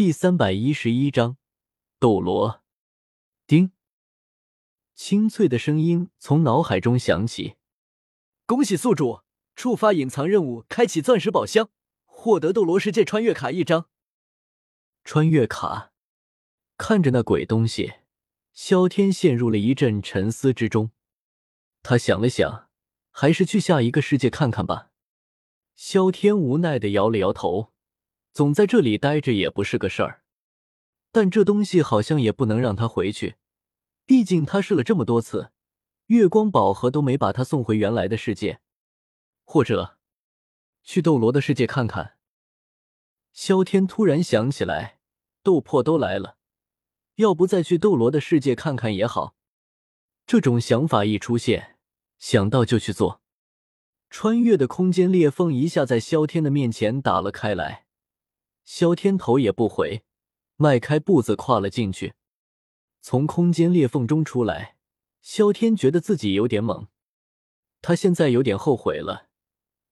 第三百一十一章斗罗。叮，清脆的声音从脑海中响起。恭喜宿主触发隐藏任务，开启钻石宝箱，获得斗罗世界穿越卡一张。穿越卡，看着那鬼东西，萧天陷入了一阵沉思之中。他想了想，还是去下一个世界看看吧。萧天无奈的摇了摇头，总在这里待着也不是个事儿。但这东西好像也不能让他回去，毕竟他试了这么多次，月光宝盒都没把他送回原来的世界。或者，去斗罗的世界看看。萧天突然想起来，斗破都来了，要不再去斗罗的世界看看也好。这种想法一出现，想到就去做。穿越的空间裂缝一下在萧天的面前打了开来，萧天头也不回，迈开步子跨了进去。从空间裂缝中出来，萧天觉得自己有点懵，他现在有点后悔了。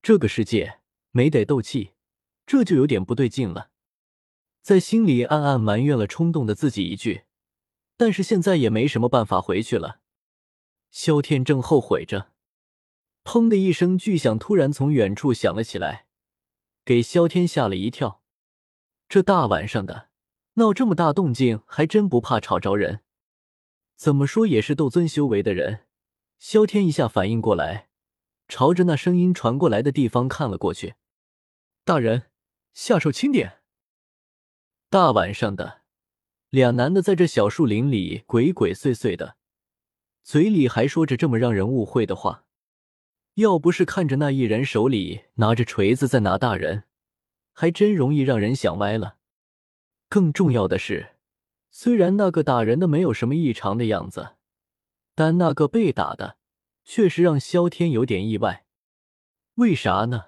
这个世界没得斗气。这就有点不对劲了，在心里暗暗埋怨了冲动的自己一句，但是现在也没什么办法回去了。萧天正后悔着，砰的一声巨响突然从远处响了起来，给萧天吓了一跳。这大晚上的闹这么大动静，还真不怕吵着人。怎么说也是斗尊修为的人，萧天一下反应过来，朝着那声音传过来的地方看了过去。大人。下手轻点。大晚上的，俩男的在这小树林里鬼鬼祟祟的，嘴里还说着这么让人误会的话。要不是看着那一人手里拿着锤子在拿大人，还真容易让人想歪了。更重要的是，虽然那个打人的没有什么异常的样子，但那个被打的确实让萧天有点意外。为啥呢？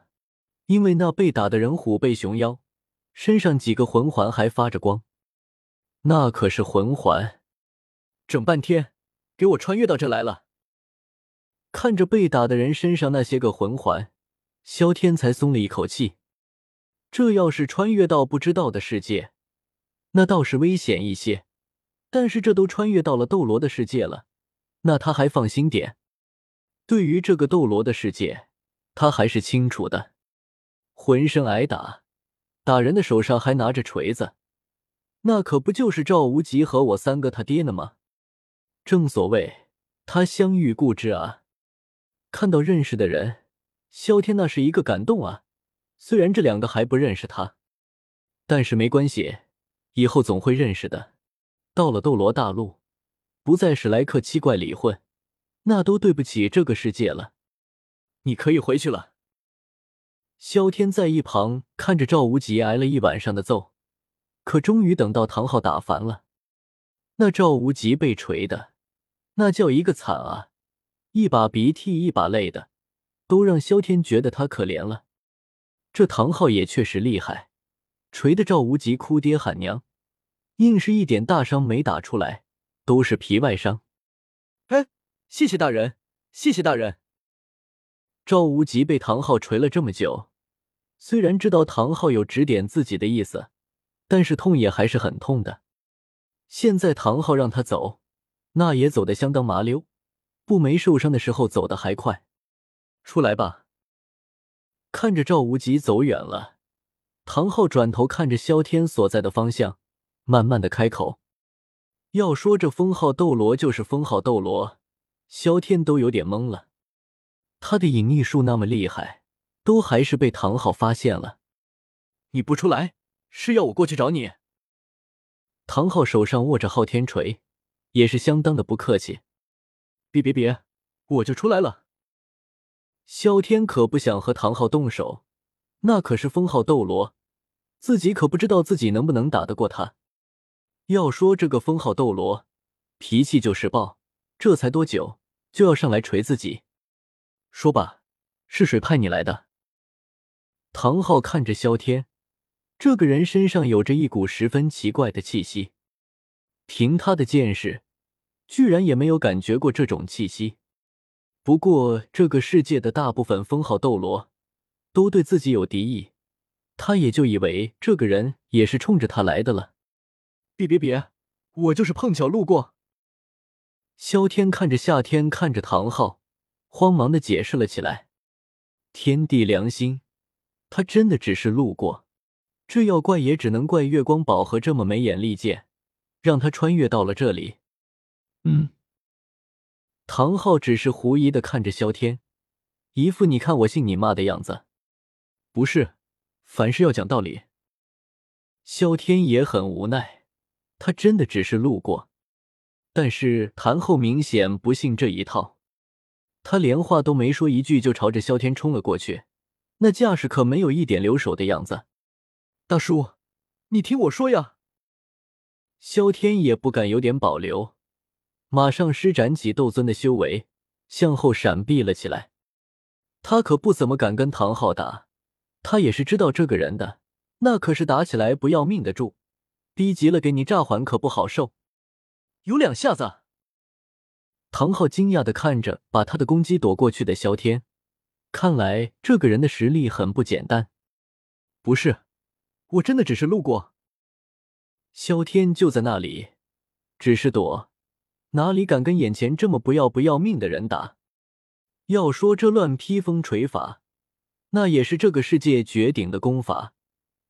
因为那被打的人虎背熊腰，身上几个魂环还发着光，那可是魂环。整半天，给我穿越到这来了。看着被打的人身上那些个魂环，萧天才松了一口气。这要是穿越到不知道的世界，那倒是危险一些。但是这都穿越到了斗罗的世界了，那他还放心点。对于这个斗罗的世界，他还是清楚的。浑身挨打，打人的手上还拿着锤子，那可不就是赵无极和我三哥他爹呢吗？正所谓他乡遇故知啊！看到认识的人，萧天那是一个感动啊！虽然这两个还不认识他，但是没关系，以后总会认识的。到了斗罗大陆，不再史莱克七怪里混，那都对不起这个世界了。你可以回去了。萧天在一旁看着赵无极挨了一晚上的揍，可终于等到唐昊打烦了。那赵无极被锤的，那叫一个惨啊！一把鼻涕一把泪的，都让萧天觉得他可怜了。这唐昊也确实厉害，锤的赵无极哭爹喊娘，硬是一点大伤没打出来，都是皮外伤。哎，谢谢大人，谢谢大人。赵无极被唐昊锤了这么久。虽然知道唐昊有指点自己的意思，但是痛也还是很痛的。现在唐昊让他走，那也走得相当麻溜，不没受伤的时候走得还快。出来吧。看着赵无极走远了，唐昊转头看着萧天所在的方向，慢慢的开口：“要说这封号斗罗就是封号斗罗，萧天都有点懵了。他的隐匿术那么厉害。”都还是被唐昊发现了，你不出来是要我过去找你？唐昊手上握着昊天锤，也是相当的不客气。别别别，我就出来了。萧天可不想和唐昊动手，那可是封号斗罗，自己可不知道自己能不能打得过他。要说这个封号斗罗，脾气就是暴，这才多久就要上来锤自己？说吧，是谁派你来的？唐昊看着萧天，这个人身上有着一股十分奇怪的气息。凭他的见识，居然也没有感觉过这种气息。不过，这个世界的大部分封号斗罗都对自己有敌意，他也就以为这个人也是冲着他来的了。别别别，我就是碰巧路过。萧天看着夏天，看着唐昊，慌忙的解释了起来：“天地良心，他真的只是路过。这要怪也只能怪月光宝盒这么没眼力见，让他穿越到了这里。”嗯。唐昊只是狐疑的看着萧天，一副你看我信你妈的样子。不是，凡事要讲道理。萧天也很无奈，他真的只是路过。但是谭后明显不信这一套，他连话都没说一句，就朝着萧天冲了过去，那架势可没有一点留手的样子。大叔，你听我说呀！萧天也不敢有点保留，马上施展起斗尊的修为，向后闪避了起来。他可不怎么敢跟唐昊打，他也是知道这个人的，那可是打起来不要命的主，逼急了给你炸还可不好受。有两下子，唐昊惊讶的看着把他的攻击躲过去的萧天，看来这个人的实力很不简单。不是，我真的只是路过。萧天就在那里，只是躲，哪里敢跟眼前这么不要不要命的人打？要说这乱披风锤法，那也是这个世界绝顶的功法，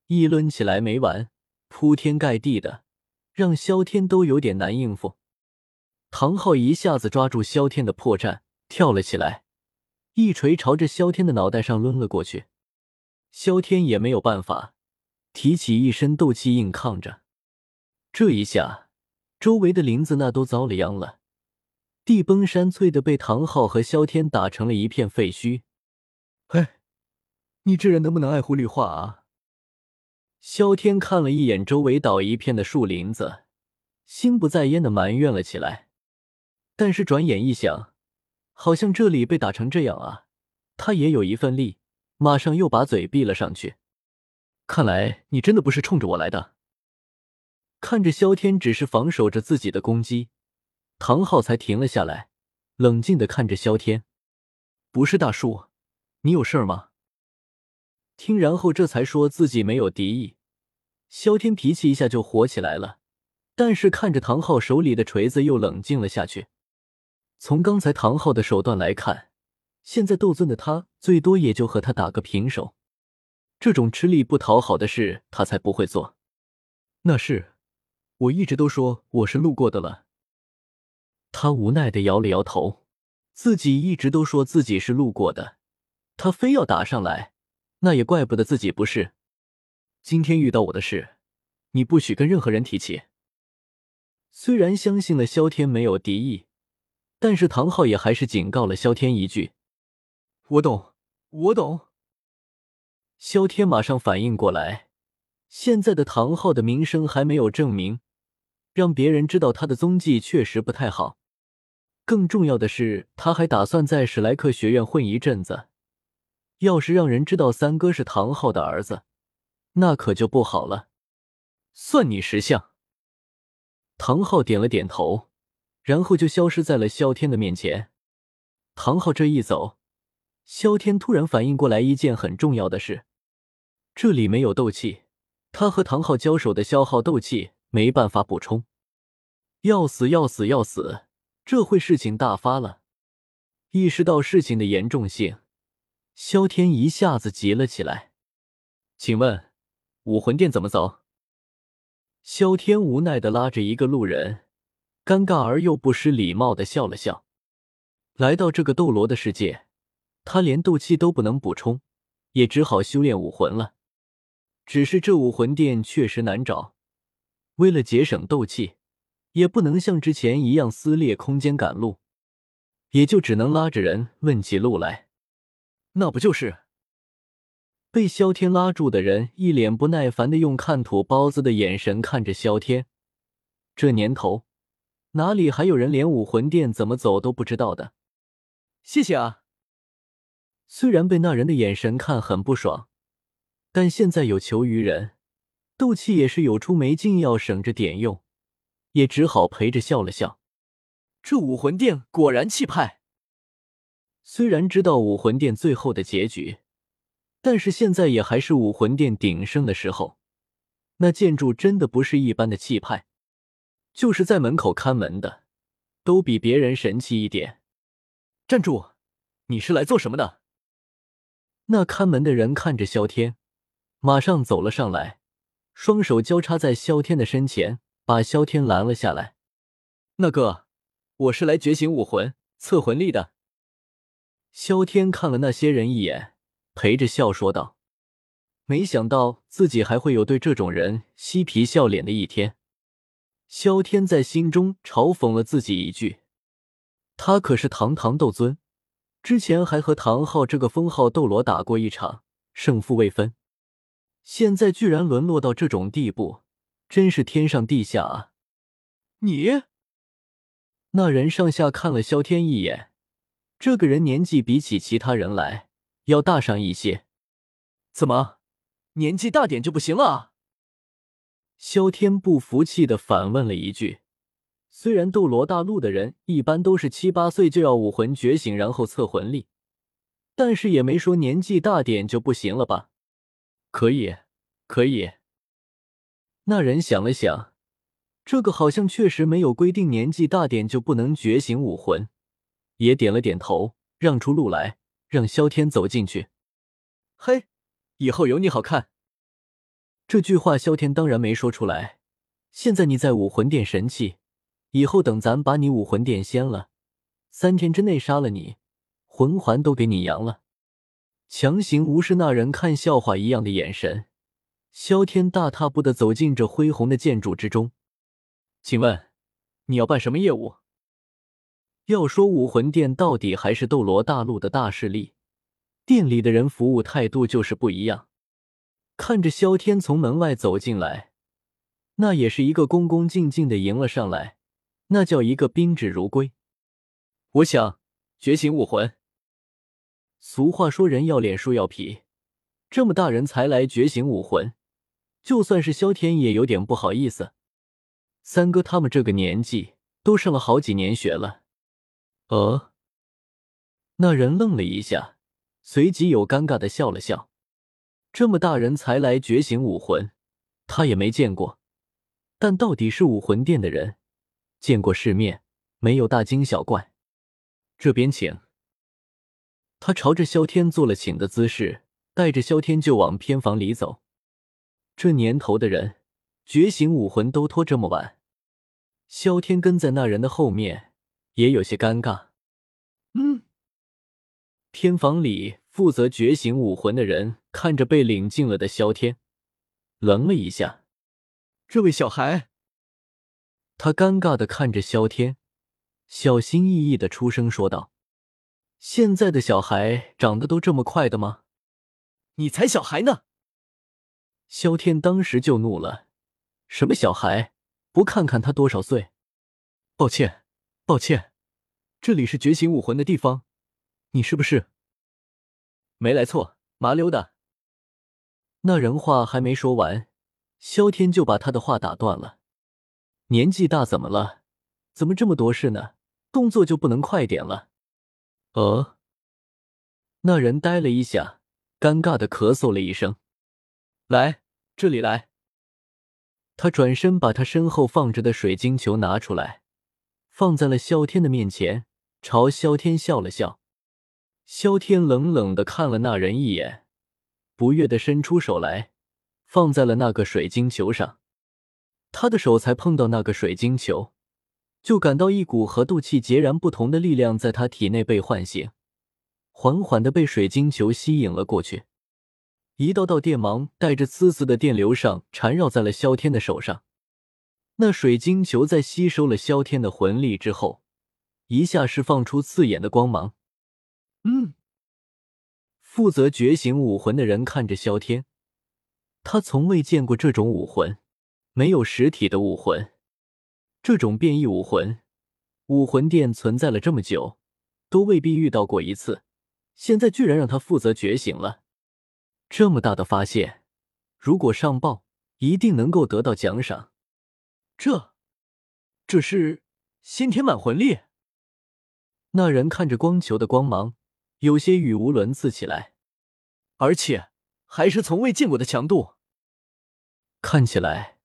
一抡起来没完，铺天盖地的。让萧天都有点难应付。唐昊一下子抓住萧天的破绽，跳了起来，一锤朝着萧天的脑袋上抡了过去。萧天也没有办法，提起一身斗气硬抗着。这一下，周围的林子那都遭了殃了，地崩山摧的，被唐昊和萧天打成了一片废墟。嘿，你这人能不能爱护绿化啊？萧天看了一眼周围倒一片的树林子，心不在焉的埋怨了起来。但是转眼一想，好像这里被打成这样啊，他也有一份力，马上又把嘴闭了上去。看来你真的不是冲着我来的。看着萧天只是防守着自己的攻击，唐昊才停了下来，冷静的看着萧天：“不是大叔，你有事儿吗？”听，然后这才说自己没有敌意。萧天脾气一下就火起来了，但是看着唐昊手里的锤子，又冷静了下去。从刚才唐昊的手段来看，现在斗尊的他最多也就和他打个平手，这种吃力不讨好的事他才不会做。那是，我一直都说我是路过的了。他无奈的摇了摇头，自己一直都说自己是路过的，他非要打上来。那也怪不得自己不是。今天遇到我的事，你不许跟任何人提起。虽然相信了萧天没有敌意，但是唐昊也还是警告了萧天一句：“我懂，我懂。”萧天马上反应过来，现在的唐昊的名声还没有证明，让别人知道他的踪迹确实不太好。更重要的是，他还打算在史莱克学院混一阵子。要是让人知道三哥是唐昊的儿子，那可就不好了。算你识相。唐昊点了点头，然后就消失在了萧天的面前。唐昊这一走，萧天突然反应过来一件很重要的事：这里没有斗气，他和唐昊交手的消耗斗气没办法补充，要死要死要死！这会事情大发了。意识到事情的严重性。萧天一下子急了起来，请问武魂殿怎么走？萧天无奈的拉着一个路人，尴尬而又不失礼貌的笑了笑。来到这个斗罗的世界，他连斗气都不能补充，也只好修炼武魂了。只是这武魂殿确实难找，为了节省斗气，也不能像之前一样撕裂空间赶路，也就只能拉着人问起路来。那不就是被萧天拉住的人？一脸不耐烦的用看土包子的眼神看着萧天。这年头，哪里还有人连武魂殿怎么走都不知道的？谢谢啊！虽然被那人的眼神看很不爽，但现在有求于人，斗气也是有出没进，要省着点用，也只好陪着笑了笑。这武魂殿果然气派。虽然知道武魂殿最后的结局，但是现在也还是武魂殿鼎盛的时候，那建筑真的不是一般的气派，就是在门口看门的，都比别人神气一点。站住！你是来做什么的？那看门的人看着萧天，马上走了上来，双手交叉在萧天的身前，把萧天拦了下来。那个，我是来觉醒武魂、测魂力的。萧天看了那些人一眼。陪着笑说道：“没想到自己还会有对这种人嬉皮笑脸的一天。”萧天在心中嘲讽了自己一句：“他可是堂堂斗尊，之前还和唐昊这个封号斗罗打过一场，胜负未分，现在居然沦落到这种地步，真是天上地下啊！”你那人上下看了萧天一眼，这个人年纪比起其他人来。要大上一些，怎么年纪大点就不行了？萧天不服气的反问了一句。虽然斗罗大陆的人一般都是七八岁就要武魂觉醒，然后测魂力，但是也没说年纪大点就不行了吧？可以，可以。那人想了想，这个好像确实没有规定年纪大点就不能觉醒武魂，也点了点头，让出路来。让萧天走进去。嘿，以后有你好看。这句话萧天当然没说出来。现在你在武魂殿神器，以后等咱把你武魂殿掀了，三天之内杀了你，魂环都给你扬了。强行无视那人看笑话一样的眼神，萧天大踏步的走进这恢宏的建筑之中。请问，你要办什么业务？要说武魂殿到底还是斗罗大陆的大势力，店里的人服务态度就是不一样。看着萧天从门外走进来，那也是一个恭恭敬敬的迎了上来，那叫一个宾至如归。我想觉醒武魂。俗话说人要脸树要皮，这么大人才来觉醒武魂，就算是萧天也有点不好意思。三哥他们这个年纪都上了好几年学了。呃，那人愣了一下，随即又尴尬的笑了笑。这么大人才来觉醒武魂，他也没见过。但到底是武魂殿的人，见过世面，没有大惊小怪。这边请。他朝着萧天做了请的姿势，带着萧天就往偏房里走。这年头的人，觉醒武魂都拖这么晚。萧天跟在那人的后面。也有些尴尬。嗯，偏房里负责觉醒武魂的人看着被领进了的萧天，愣了一下。这位小孩，他尴尬的看着萧天，小心翼翼的出声说道：“现在的小孩长得都这么快的吗？你才小孩呢！”萧天当时就怒了：“什么小孩？不看看他多少岁？抱歉。”抱歉，这里是觉醒武魂的地方，你是不是没来错？麻溜的。那人话还没说完，萧天就把他的话打断了。年纪大怎么了？怎么这么多事呢？动作就不能快点了？呃，那人呆了一下，尴尬的咳嗽了一声。来，这里来。他转身把他身后放着的水晶球拿出来。放在了萧天的面前，朝萧天笑了笑。萧天冷冷的看了那人一眼，不悦的伸出手来，放在了那个水晶球上。他的手才碰到那个水晶球，就感到一股和斗气截然不同的力量在他体内被唤醒，缓缓的被水晶球吸引了过去。一道道电芒带着丝丝的电流上缠绕在了萧天的手上。那水晶球在吸收了萧天的魂力之后，一下释放出刺眼的光芒。嗯，负责觉醒武魂的人看着萧天，他从未见过这种武魂，没有实体的武魂，这种变异武魂，武魂殿存在了这么久，都未必遇到过一次，现在居然让他负责觉醒了，这么大的发现，如果上报，一定能够得到奖赏。这，这是先天满魂力。那人看着光球的光芒，有些语无伦次起来。而且还是从未见过的强度。看起来，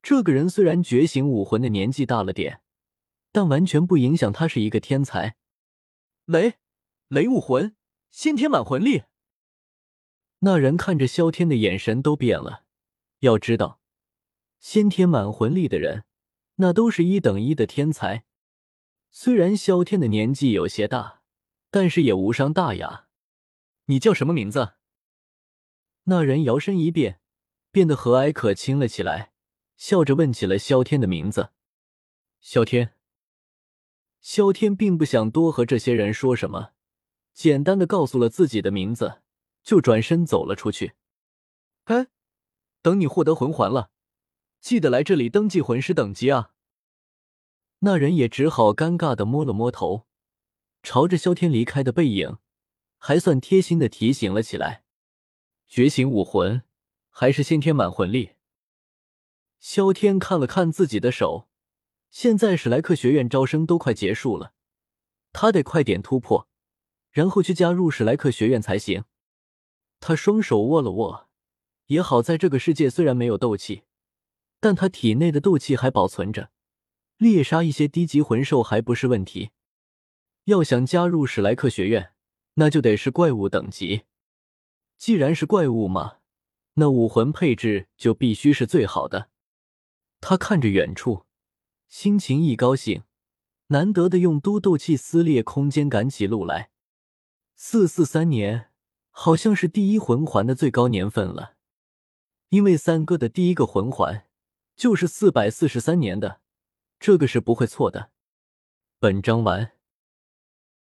这个人虽然觉醒武魂的年纪大了点，但完全不影响他是一个天才。雷，雷武魂，先天满魂力。那人看着萧天的眼神都变了。要知道，先天满魂力的人，那都是一等一的天才。虽然萧天的年纪有些大，但是也无伤大雅。你叫什么名字？那人摇身一变，变得和蔼可亲了起来，笑着问起了萧天的名字。萧天。萧天并不想多和这些人说什么，简单的告诉了自己的名字，就转身走了出去。哎，等你获得魂环了，记得来这里登记魂师等级啊！那人也只好尴尬的摸了摸头，朝着萧天离开的背影。还算贴心的提醒了起来，觉醒武魂还是先天满魂力？萧天看了看自己的手，现在史莱克学院招生都快结束了，他得快点突破，然后去加入史莱克学院才行。他双手握了握，也好在这个世界虽然没有斗气，但他体内的斗气还保存着，猎杀一些低级魂兽还不是问题。要想加入史莱克学院。那就得是怪物等级，既然是怪物嘛，那武魂配置就必须是最好的。他看着远处，心情一高兴，难得的用都斗气撕裂空间赶起路来。四四三年，好像是第一魂环的最高年份了，因为三哥的第一个魂环就是四百四十三年的，这个是不会错的。本章完。